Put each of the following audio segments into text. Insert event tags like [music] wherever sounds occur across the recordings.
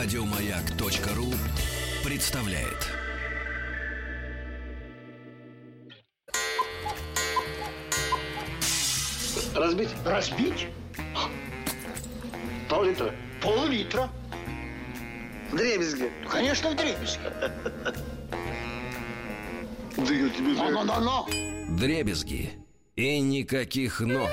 Радиомаяк.ру представляет. Разбить? Разбить? Пол-литра. Пол-литра. Дребезги. Конечно, в дребезги. Да я тебе. Но-но-но-но. Дребезги. И никаких «но».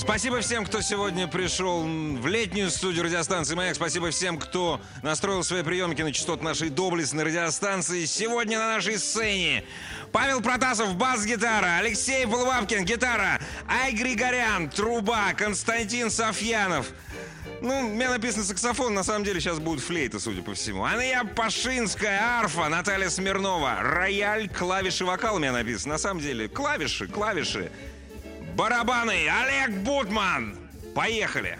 Спасибо всем, кто сегодня пришел в летнюю студию радиостанции «Маяк». Спасибо всем, кто настроил свои приемники на частоту нашей доблестной радиостанции. Сегодня на нашей сцене Павел Протасов, бас-гитара, Алексей Полубабкин, гитара, Ай Григорян, труба, Константин Софьянов. Ну, у меня написано саксофон, на самом деле сейчас будет флейта, судя по всему. Анна Пашинская, арфа, Наталья Смирнова, рояль, клавиши, вокал у меня написано. На самом деле, клавиши, клавиши. Барабаны, Олег Бутман. Поехали.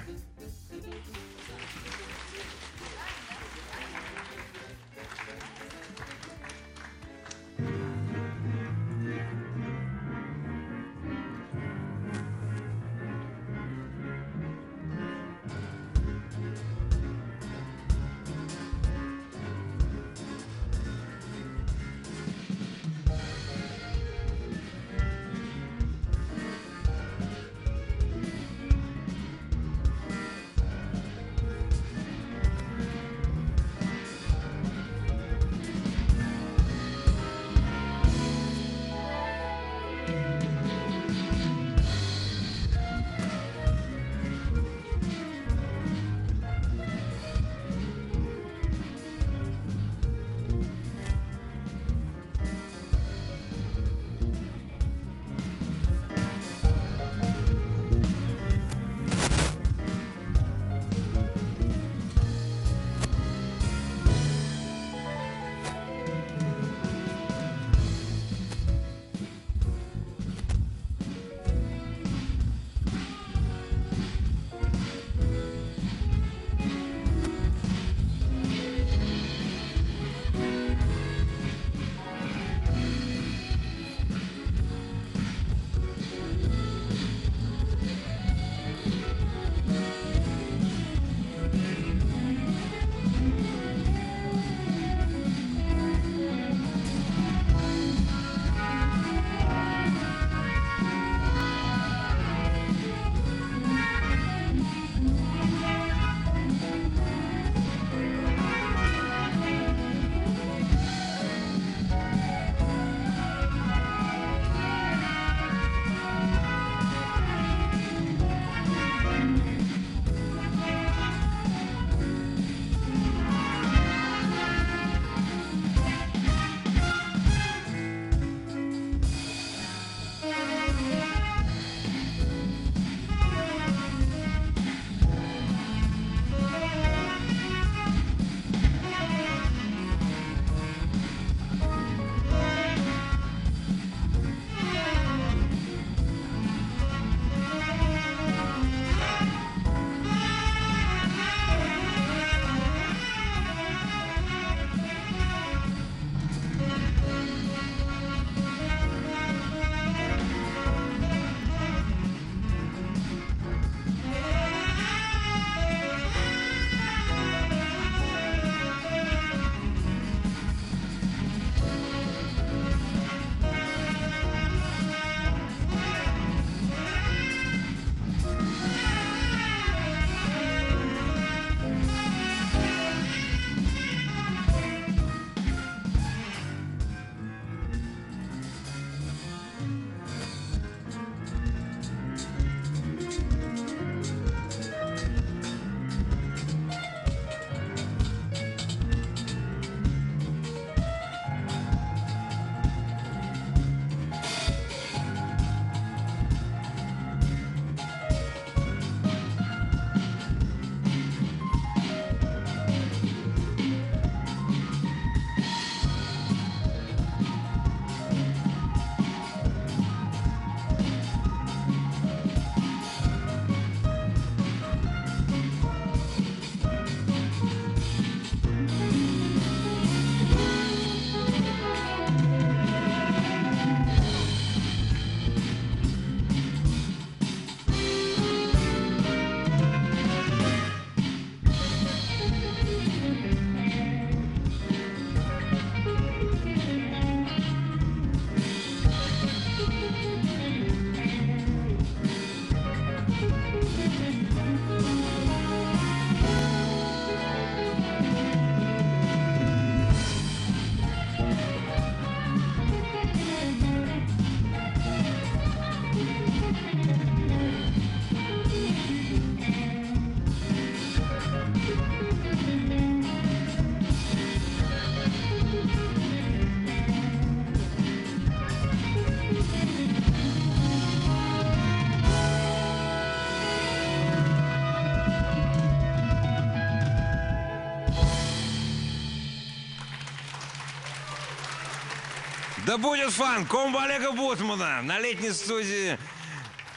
Да будет фан! Комбо Олега Бутмана на летней студии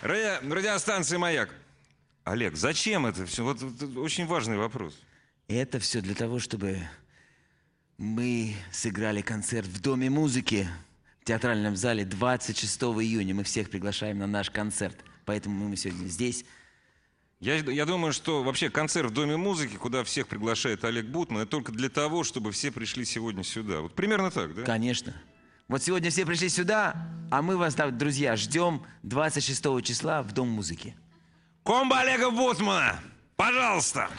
ради- радиостанции «Маяк». Олег, зачем это все? Вот, вот очень важный вопрос. Это все для того, чтобы мы сыграли концерт в Доме музыки в театральном зале 26 июня. Мы всех приглашаем на наш концерт. Поэтому мы сегодня здесь. Я, я думаю, что вообще концерт в Доме музыки, куда всех приглашает Олег Бутман, это только для того, чтобы все пришли сегодня сюда. Вот примерно так, да? Конечно. Вот сегодня все пришли сюда, а мы вас, друзья, ждем 26 числа в Дом музыки. Комбо Олега Бутмана! Пожалуйста!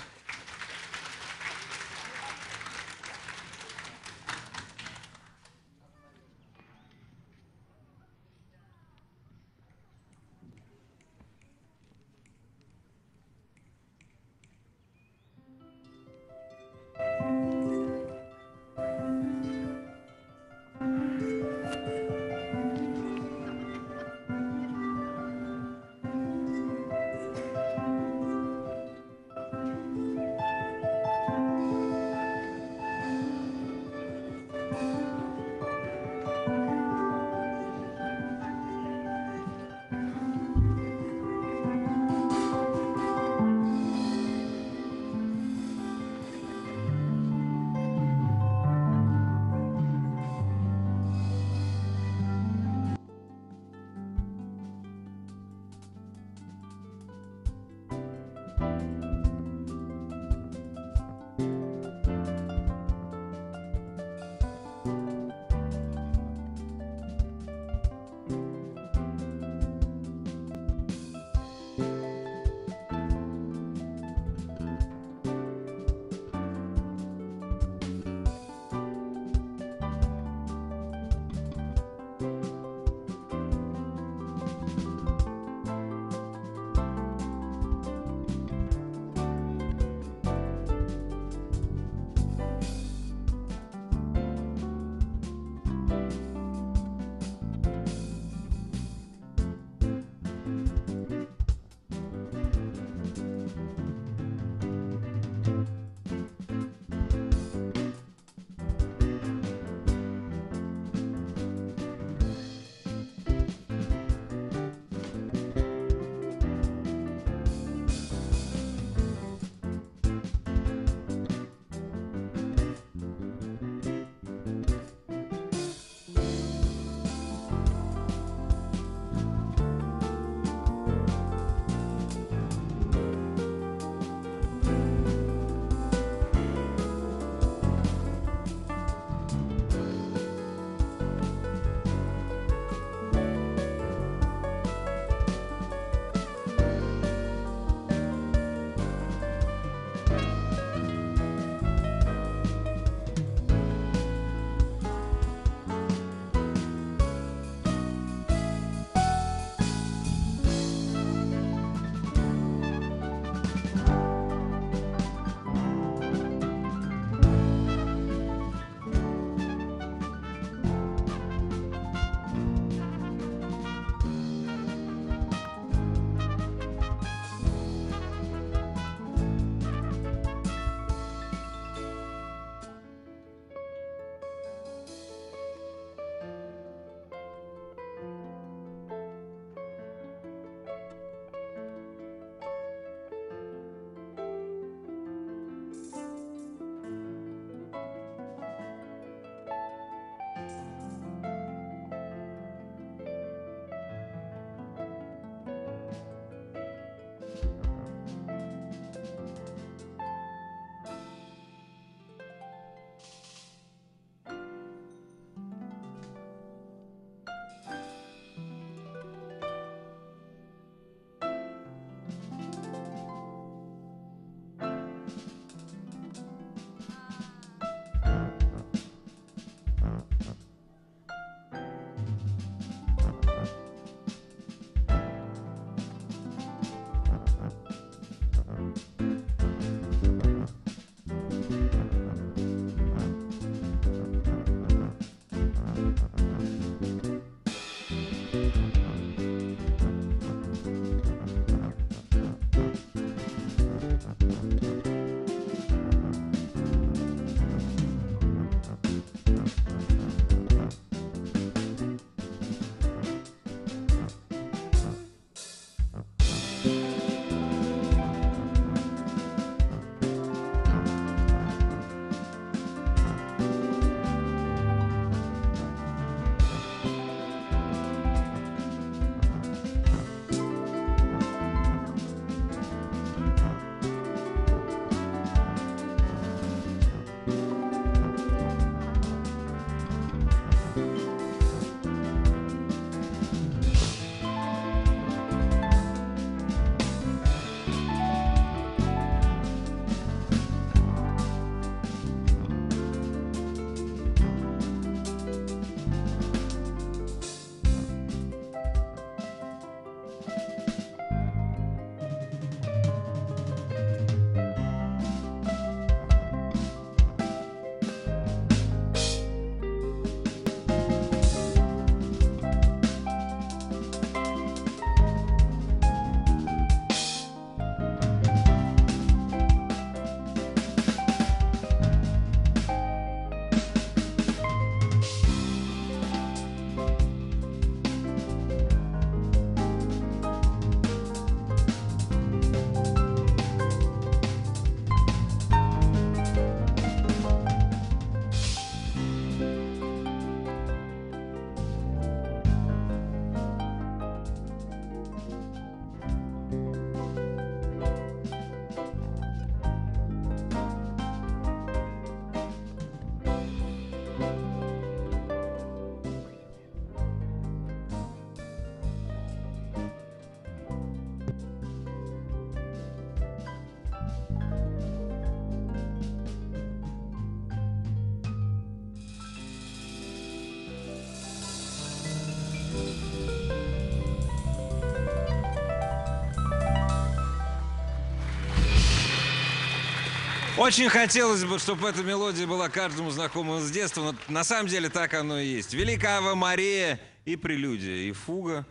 Очень хотелось бы, чтобы эта мелодия была каждому знакома с детства, но на самом деле так оно и есть. Великая Ава Мария и прелюдия, и фуга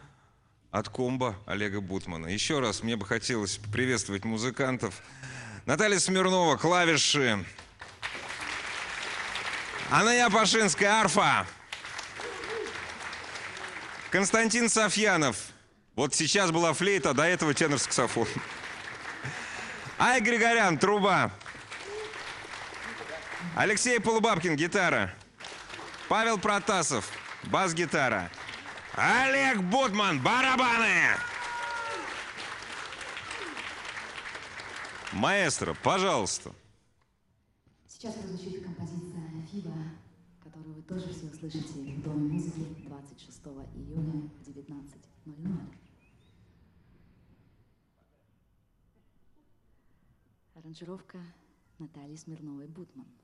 от комбо Олега Бутмана. Еще раз мне бы хотелось приветствовать музыкантов. Наталья Смирнова, клавиши. Анна Япошинская, арфа. Константин Софьянов. Вот сейчас была флейта, до этого тенор-саксофон. Ай Григорян, труба. Алексей Полубабкин, гитара. Павел Протасов, бас-гитара. Олег Бутман, барабаны. Маэстро, пожалуйста. Сейчас прозвучит композиция «Фиба», которую вы тоже все услышите в Доме музыки 26 июня в 19.00. Аранжировка Натальи Смирновой-Бутман.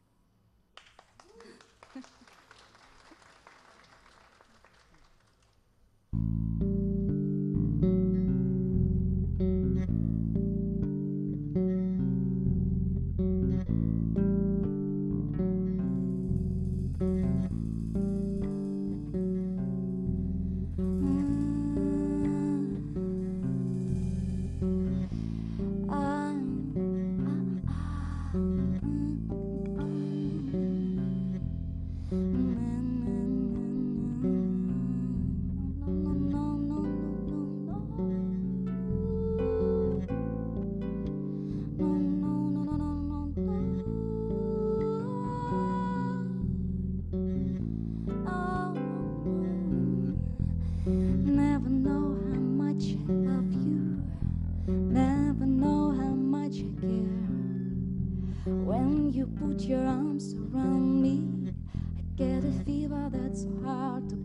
you Never know how much I love you. Never know how much I care. When you put your arms around me, I get a fever that's so hard to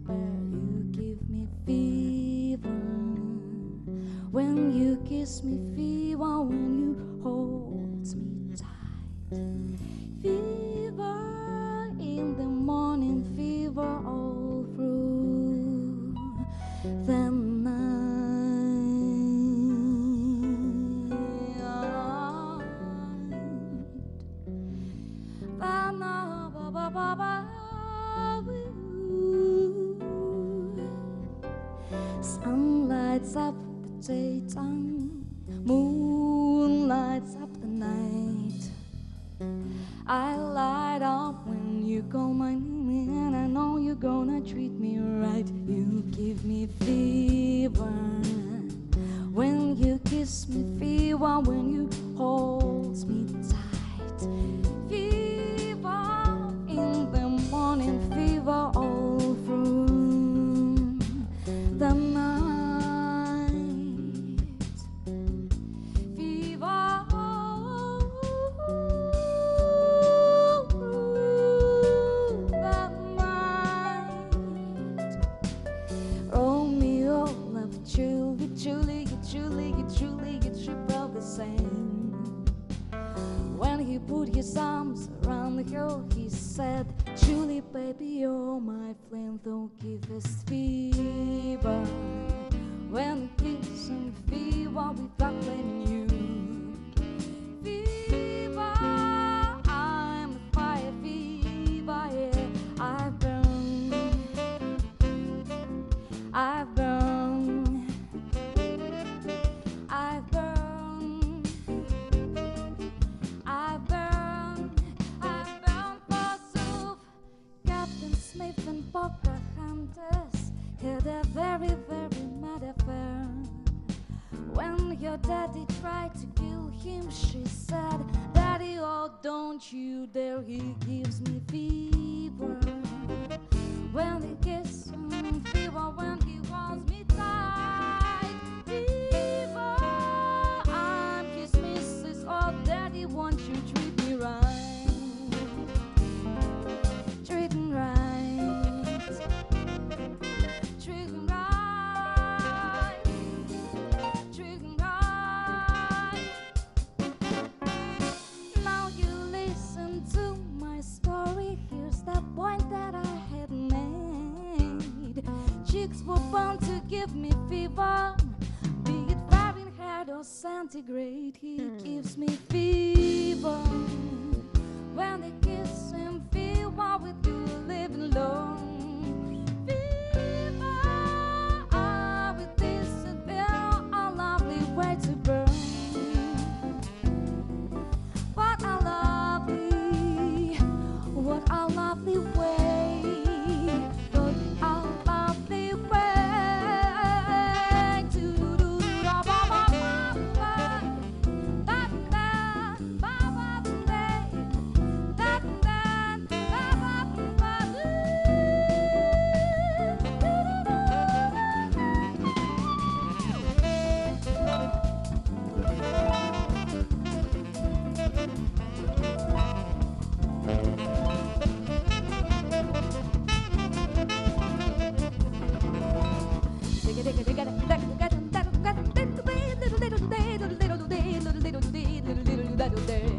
anti-great, he hmm. gives me fear. better day.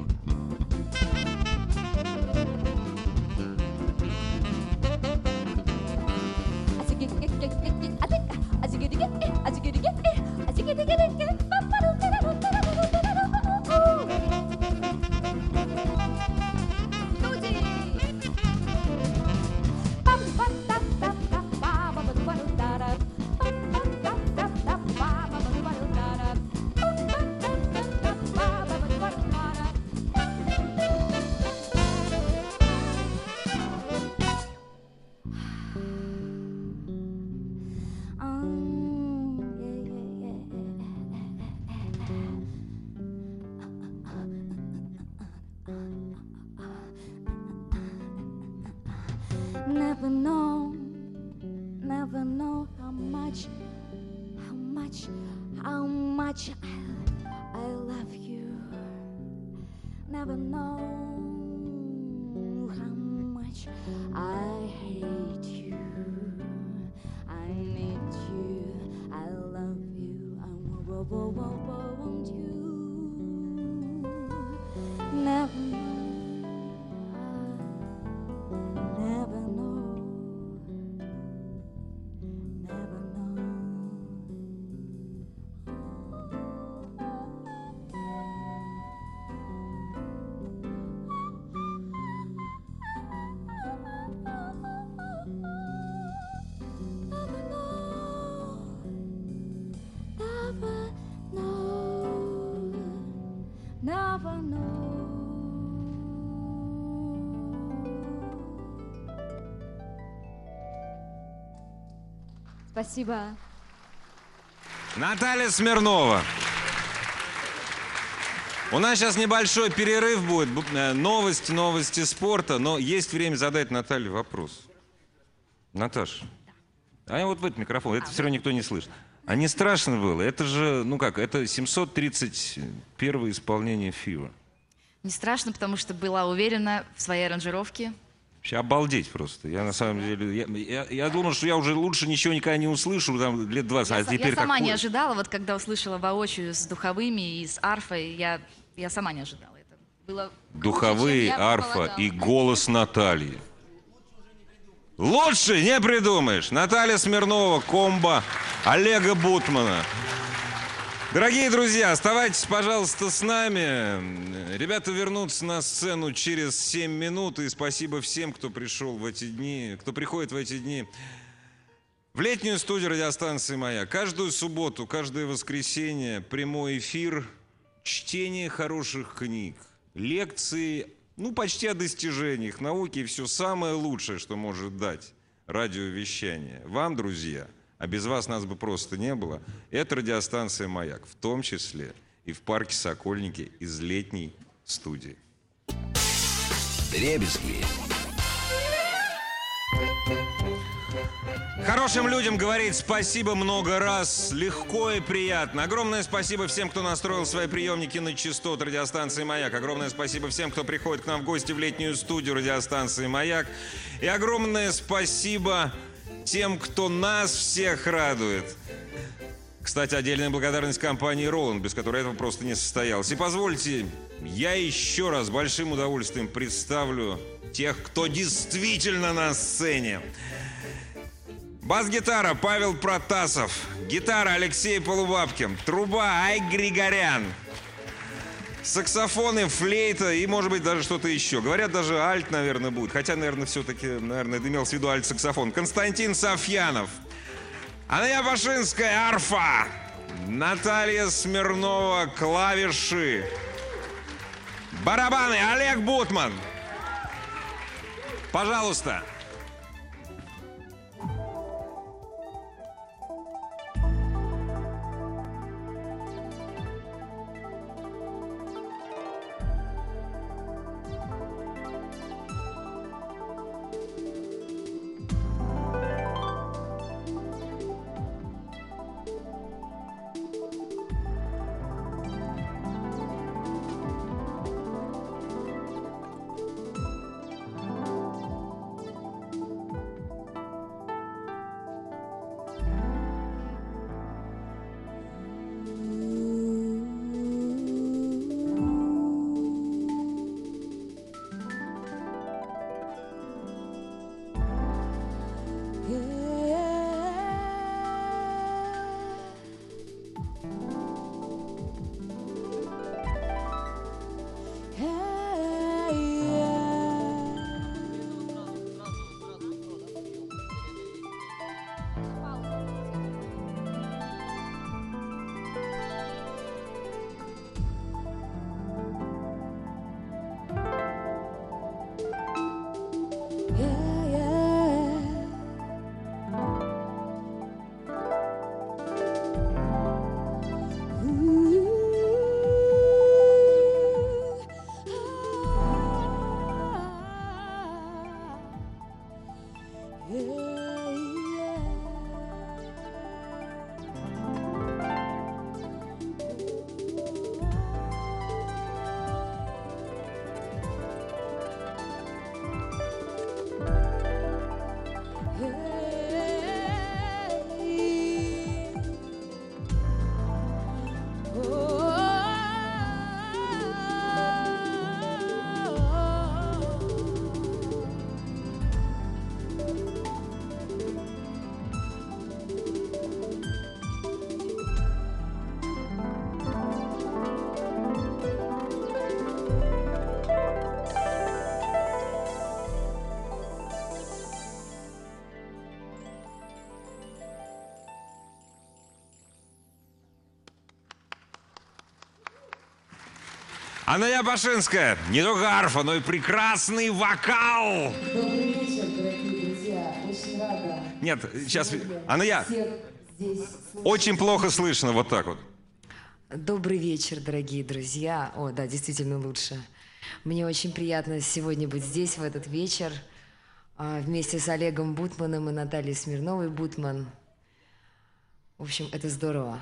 Спасибо. Наталья Смирнова. У нас сейчас небольшой перерыв будет. Бу- э, Новости, новости спорта. Но есть время задать Наталье вопрос. Наташа, а вот в этот микрофон, это все равно никто не слышит. А не страшно было? Это же, ну как, это 731 исполнение Фива. Не страшно, потому что была уверена в своей аранжировке. Вообще обалдеть просто. Я на самом деле, я, я- я думал, что я уже лучше ничего никогда не услышу, там, лет 20, Я, а теперь я сама не такое. ожидала, вот когда услышала воочию с духовыми и с арфой, я, я сама не ожидала. Это было круче, Духовые, я арфа и голос Натальи. Лучше не придумаешь. Наталья Смирнова, комбо Олега Бутмана. Дорогие друзья, оставайтесь, пожалуйста, с нами. Ребята вернутся на сцену через 7 минут. И спасибо всем, кто пришел в эти дни, кто приходит в эти дни в летнюю студию радиостанции «Моя». Каждую субботу, каждое воскресенье прямой эфир, чтение хороших книг, лекции, ну, почти о достижениях науки и все самое лучшее, что может дать радиовещание. Вам, друзья, а без вас нас бы просто не было, это радиостанция «Маяк», в том числе и в парке «Сокольники» из летней студии. Дребезги. Хорошим людям говорить спасибо много раз, легко и приятно. Огромное спасибо всем, кто настроил свои приемники на частот радиостанции «Маяк». Огромное спасибо всем, кто приходит к нам в гости в летнюю студию радиостанции «Маяк». И огромное спасибо тем, кто нас всех радует. Кстати, отдельная благодарность компании «Роланд», без которой этого просто не состоялось. И позвольте, я еще раз большим удовольствием представлю тех, кто действительно на сцене. Бас-гитара Павел Протасов. Гитара Алексей Полубабкин. Труба Ай Григорян. Саксофоны, флейта и, может быть, даже что-то еще. Говорят, даже альт, наверное, будет. Хотя, наверное, все-таки, наверное, это имелся в виду альт-саксофон. Константин Софьянов. Анна Пашинская, арфа. Наталья Смирнова, клавиши. Барабаны, Олег Бутман. Пожалуйста. Анна Башинская. Не только арфа, но и прекрасный вокал. Добрый вечер, дорогие друзья. Очень рада. Нет, сейчас... Анна, здесь очень плохо слышно вот так вот. Добрый вечер, дорогие друзья. О, да, действительно лучше. Мне очень приятно сегодня быть здесь в этот вечер а, вместе с Олегом Бутманом и Натальей Смирновой Бутман. В общем, это здорово.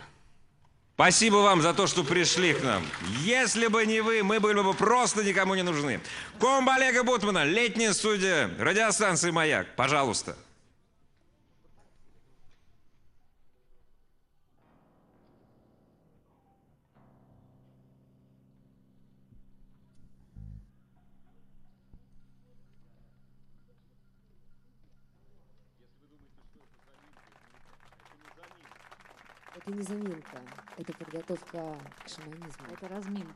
Спасибо вам за то, что пришли к нам. Если бы не вы, мы были бы просто никому не нужны. Комб Олега Бутмана, летняя студия радиостанции «Маяк». Пожалуйста. Это не заминка, это подготовка к шаманизму. Это разминка.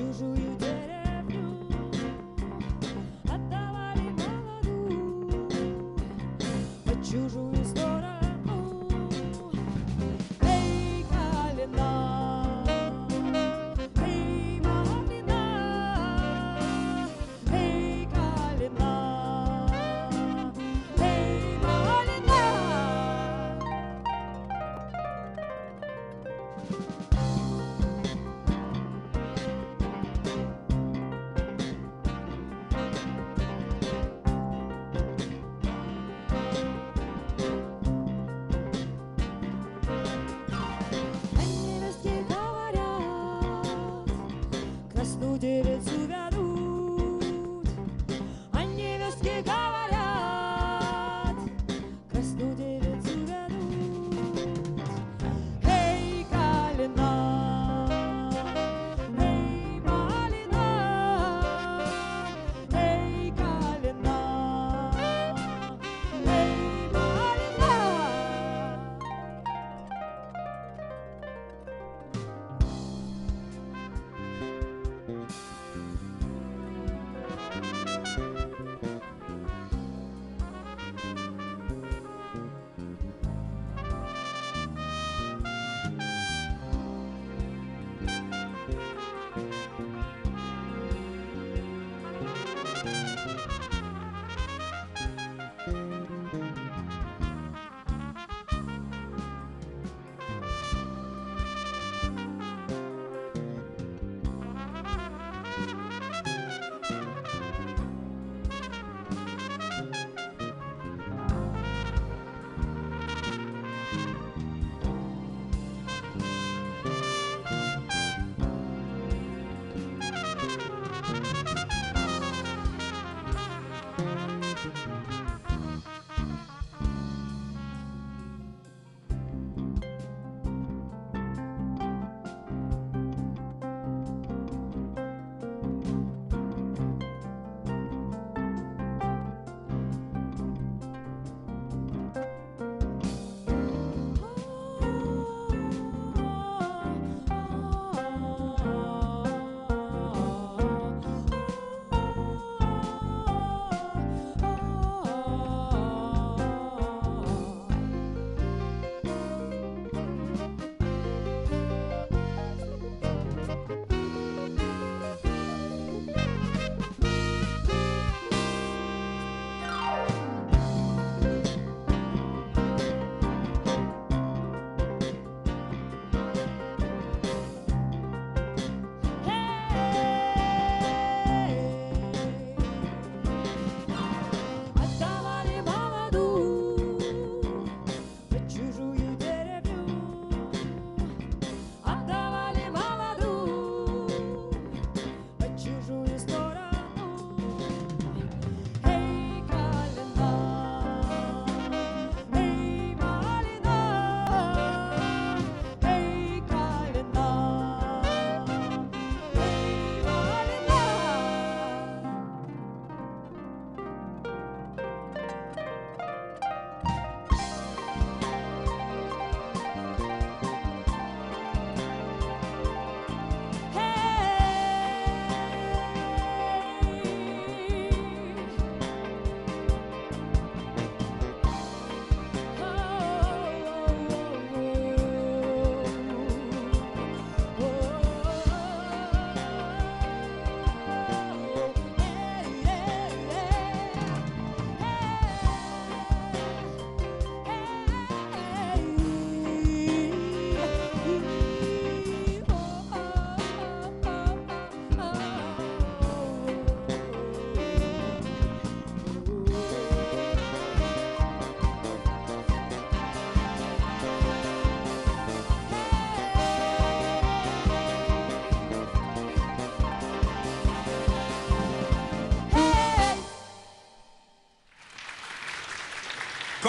Чужую деревню. Отдавали молоду по чужую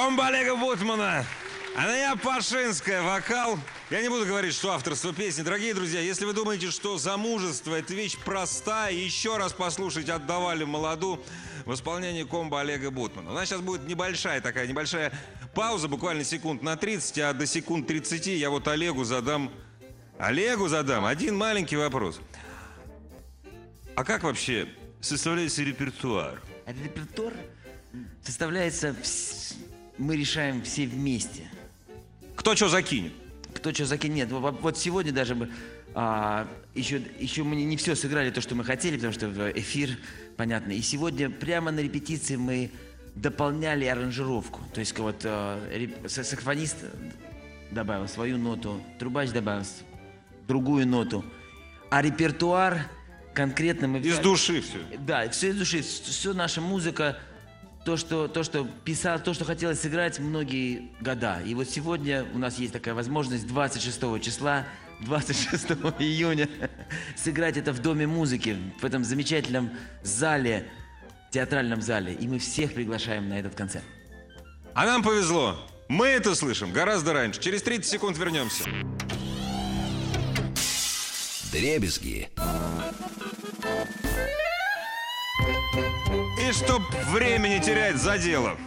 Комбо Олега Бутмана. Анная Пашинская, вокал. Я не буду говорить, что авторство песни. Дорогие друзья, если вы думаете, что замужество – это вещь простая, еще раз послушать «Отдавали молоду» в исполнении комбо Олега Бутмана. У нас сейчас будет небольшая такая, небольшая пауза, буквально секунд на 30, а до секунд 30 я вот Олегу задам... Олегу задам один маленький вопрос. А как вообще составляется репертуар? А репертуар составляется... Мы решаем все вместе. Кто что закинет? Кто что закинет. Нет, вот вот сегодня даже мы а, еще, еще мы не все сыграли то, что мы хотели, потому что эфир, понятно. И сегодня прямо на репетиции мы дополняли аранжировку. То есть вот са- саксофонист добавил свою ноту, трубач добавил другую ноту. А репертуар конкретно мы... Из взяли- души все. да, все из души, все наша музыка, то, что, то, что писал, то, что хотелось сыграть многие года. И вот сегодня у нас есть такая возможность 26 числа, 26 [laughs] июня [laughs] сыграть это в Доме музыки, в этом замечательном зале, театральном зале. И мы всех приглашаем на этот концерт. А нам повезло. Мы это слышим гораздо раньше. Через 30 секунд вернемся. Дребезги. И чтоб времени терять за дело.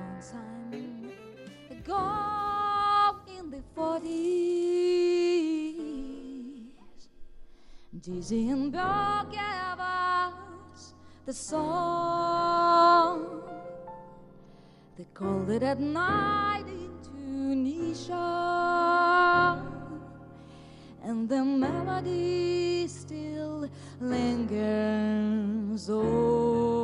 long time ago in the 40s. Dizzy and Bill gave us the song. They called it at night in Tunisia. And the melody still lingers on.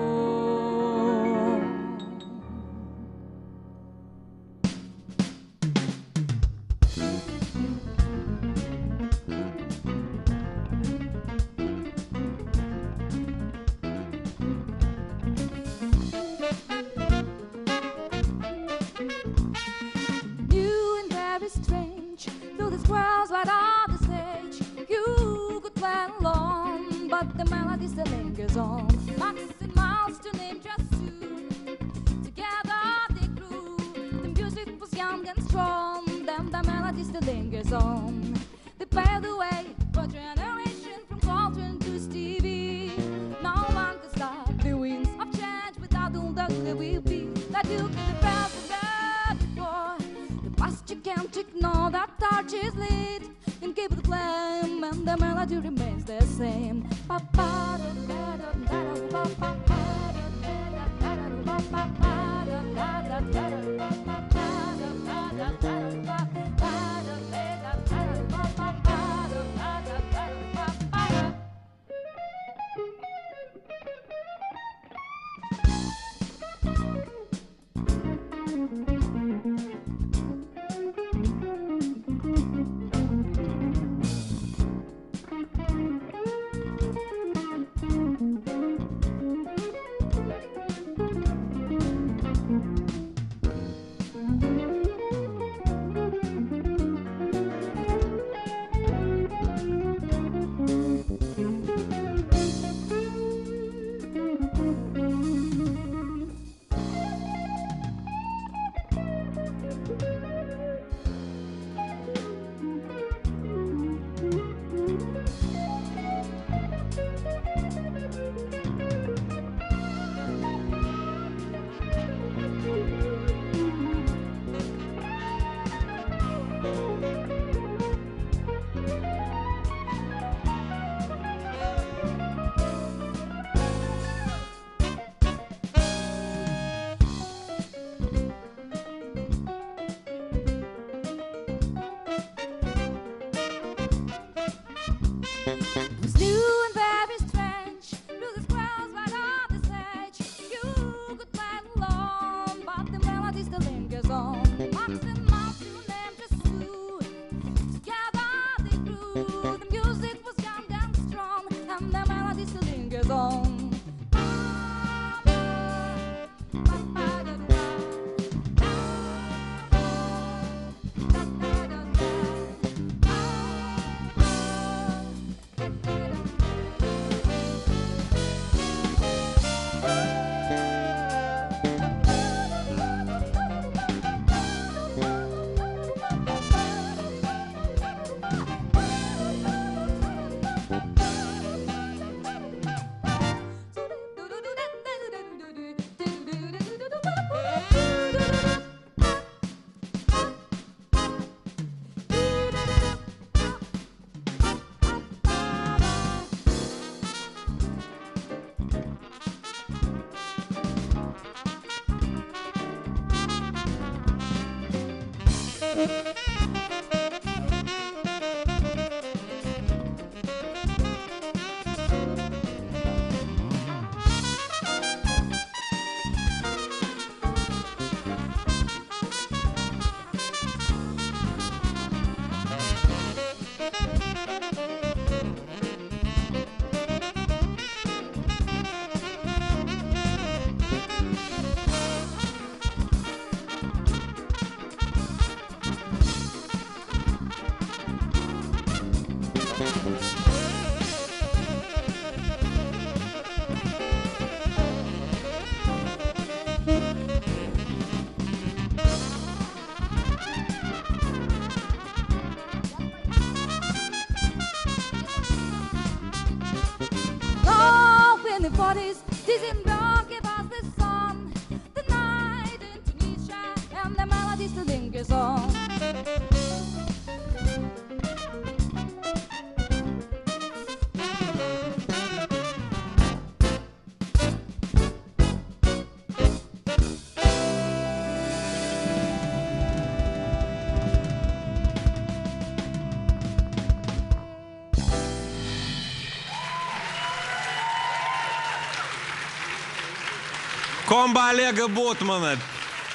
Комбо Олега Ботмана.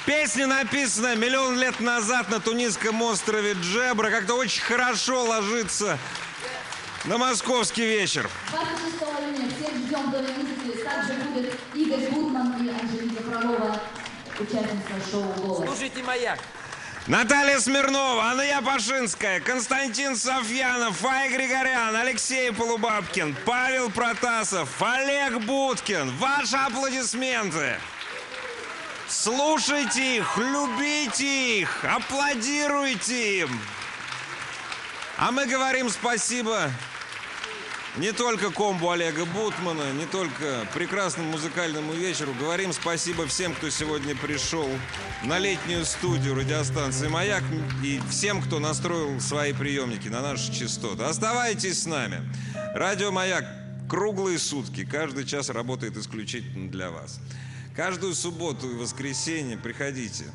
Песня написана миллион лет назад на тунисском острове Джебра. Как-то очень хорошо ложится на московский вечер. 26 июня всех ждем в Доме. Также будет Игорь Гудман и Анжелика Фролова, участница шоу «Голос». Слушайте «Маяк». Наталья Смирнова, Анна Пашинская, Константин Софьянов, Фай Григорян, Алексей Полубабкин, Павел Протасов, Олег Будкин. Ваши аплодисменты. Слушайте их, любите их, аплодируйте им. А мы говорим спасибо не только комбу Олега Бутмана, не только прекрасному музыкальному вечеру. Говорим спасибо всем, кто сегодня пришел на летнюю студию радиостанции «Маяк» и всем, кто настроил свои приемники на наши частоты. Оставайтесь с нами. Радио «Маяк» круглые сутки. Каждый час работает исключительно для вас. Каждую субботу и воскресенье приходите.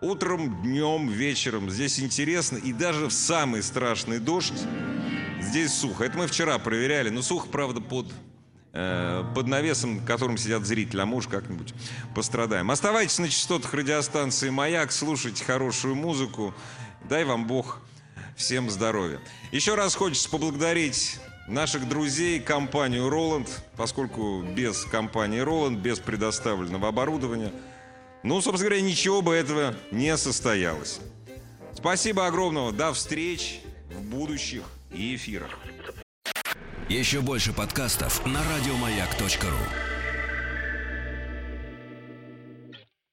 Утром, днем, вечером. Здесь интересно. И даже в самый страшный дождь здесь сухо. Это мы вчера проверяли. Но сухо, правда, под, э, под навесом, которым сидят зрители. А мы уж как-нибудь пострадаем. Оставайтесь на частотах радиостанции «Маяк», слушайте хорошую музыку. Дай вам Бог всем здоровья. Еще раз хочется поблагодарить наших друзей, компанию «Роланд», поскольку без компании «Роланд», без предоставленного оборудования, ну, собственно говоря, ничего бы этого не состоялось. Спасибо огромного. До встреч в будущих эфирах. Еще больше подкастов на радиомаяк.ру.